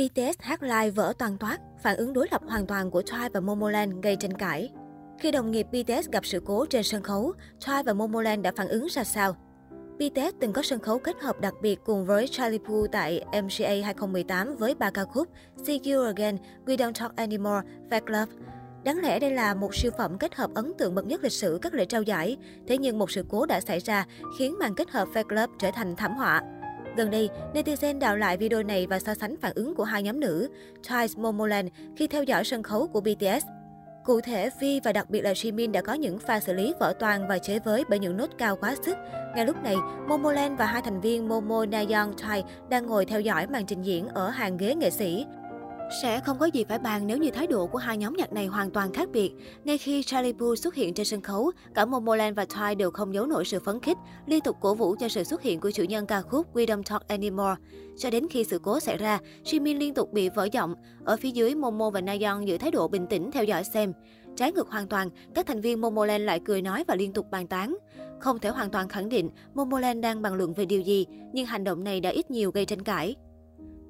BTS hát live vỡ toàn toát, phản ứng đối lập hoàn toàn của Twice và Momoland gây tranh cãi. Khi đồng nghiệp BTS gặp sự cố trên sân khấu, Twice và Momoland đã phản ứng ra sao? BTS từng có sân khấu kết hợp đặc biệt cùng với Charlie Puth tại MCA 2018 với ba ca khúc See You Again, We Don't Talk Anymore, Fake Love. Đáng lẽ đây là một siêu phẩm kết hợp ấn tượng bậc nhất lịch sử các lễ trao giải, thế nhưng một sự cố đã xảy ra khiến màn kết hợp Fake Love trở thành thảm họa. Gần đây, netizen đào lại video này và so sánh phản ứng của hai nhóm nữ, Twice Momoland khi theo dõi sân khấu của BTS. Cụ thể, Vi và đặc biệt là Jimin đã có những pha xử lý vỡ toàn và chế với bởi những nốt cao quá sức. Ngay lúc này, Momoland và hai thành viên Momo Nayeon Choi đang ngồi theo dõi màn trình diễn ở hàng ghế nghệ sĩ. Sẽ không có gì phải bàn nếu như thái độ của hai nhóm nhạc này hoàn toàn khác biệt. Ngay khi Charlie Puth xuất hiện trên sân khấu, cả Momoland và Twice đều không giấu nổi sự phấn khích, liên tục cổ vũ cho sự xuất hiện của chủ nhân ca khúc We Don't Talk Anymore. Cho đến khi sự cố xảy ra, Jimin liên tục bị vỡ giọng. Ở phía dưới, Momo và Nayeon giữ thái độ bình tĩnh theo dõi xem. Trái ngược hoàn toàn, các thành viên Momoland lại cười nói và liên tục bàn tán. Không thể hoàn toàn khẳng định Momoland đang bàn luận về điều gì, nhưng hành động này đã ít nhiều gây tranh cãi.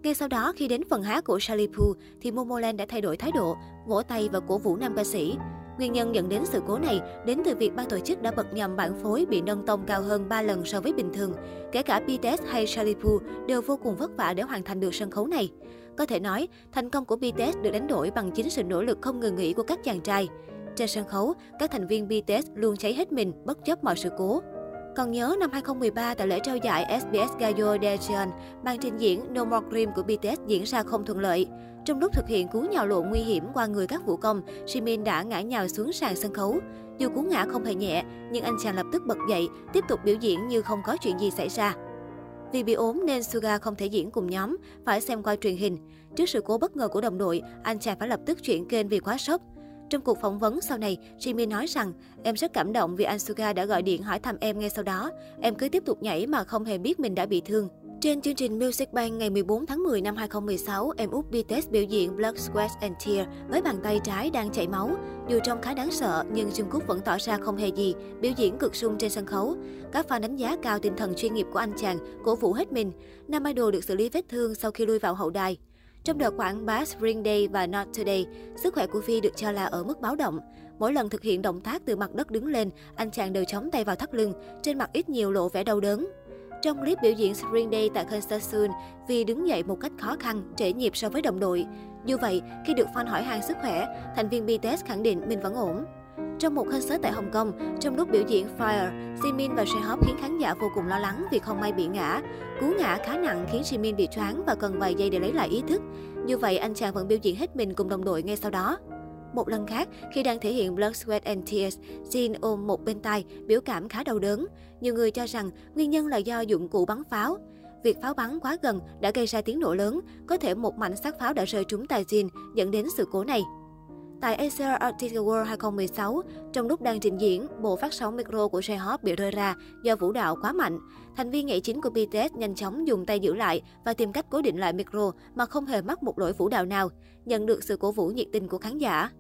Ngay sau đó, khi đến phần hát của Charlie Puth, thì Momoland đã thay đổi thái độ, vỗ tay và cổ vũ nam ca sĩ. Nguyên nhân dẫn đến sự cố này đến từ việc ban tổ chức đã bật nhầm bản phối bị nâng tông cao hơn 3 lần so với bình thường. Kể cả BTS hay Charlie Puth đều vô cùng vất vả để hoàn thành được sân khấu này. Có thể nói, thành công của BTS được đánh đổi bằng chính sự nỗ lực không ngừng nghỉ của các chàng trai. Trên sân khấu, các thành viên BTS luôn cháy hết mình bất chấp mọi sự cố. Còn nhớ năm 2013 tại lễ trao giải SBS Gayo Daejeon, màn trình diễn No More Dream của BTS diễn ra không thuận lợi. Trong lúc thực hiện cú nhào lộn nguy hiểm qua người các vũ công, Jimin đã ngã nhào xuống sàn sân khấu. Dù cú ngã không hề nhẹ, nhưng anh chàng lập tức bật dậy, tiếp tục biểu diễn như không có chuyện gì xảy ra. Vì bị ốm nên Suga không thể diễn cùng nhóm, phải xem qua truyền hình. Trước sự cố bất ngờ của đồng đội, anh chàng phải lập tức chuyển kênh vì quá sốc. Trong cuộc phỏng vấn sau này, Jimmy nói rằng em rất cảm động vì anh Suga đã gọi điện hỏi thăm em ngay sau đó. Em cứ tiếp tục nhảy mà không hề biết mình đã bị thương. Trên chương trình Music Bank ngày 14 tháng 10 năm 2016, em út BTS biểu diễn Blood, Sweat and Tear với bàn tay trái đang chảy máu. Dù trông khá đáng sợ, nhưng Jungkook vẫn tỏ ra không hề gì, biểu diễn cực sung trên sân khấu. Các fan đánh giá cao tinh thần chuyên nghiệp của anh chàng, cổ vũ hết mình. Nam idol được xử lý vết thương sau khi lui vào hậu đài. Trong đợt quảng bá Spring Day và Not Today, sức khỏe của Vi được cho là ở mức báo động. Mỗi lần thực hiện động tác từ mặt đất đứng lên, anh chàng đều chống tay vào thắt lưng, trên mặt ít nhiều lộ vẻ đau đớn. Trong clip biểu diễn Spring Day tại concert Seoul, Vi đứng dậy một cách khó khăn, trễ nhịp so với đồng đội. Dù vậy, khi được fan hỏi han sức khỏe, thành viên BTS khẳng định mình vẫn ổn. Trong một concert tại Hồng Kông, trong lúc biểu diễn Fire, Jimin và Sehop khiến khán giả vô cùng lo lắng vì không may bị ngã. Cú ngã khá nặng khiến Jimin bị choáng và cần vài giây để lấy lại ý thức. Như vậy, anh chàng vẫn biểu diễn hết mình cùng đồng đội ngay sau đó. Một lần khác, khi đang thể hiện Blood, Sweat and Tears, Jin ôm một bên tai, biểu cảm khá đau đớn. Nhiều người cho rằng nguyên nhân là do dụng cụ bắn pháo. Việc pháo bắn quá gần đã gây ra tiếng nổ lớn, có thể một mảnh xác pháo đã rơi trúng tay Jin, dẫn đến sự cố này. Tại Asia Arctic World 2016, trong lúc đang trình diễn, bộ phát sóng micro của J-Hope bị rơi ra do vũ đạo quá mạnh. Thành viên nhảy chính của BTS nhanh chóng dùng tay giữ lại và tìm cách cố định lại micro mà không hề mắc một lỗi vũ đạo nào, nhận được sự cổ vũ nhiệt tình của khán giả.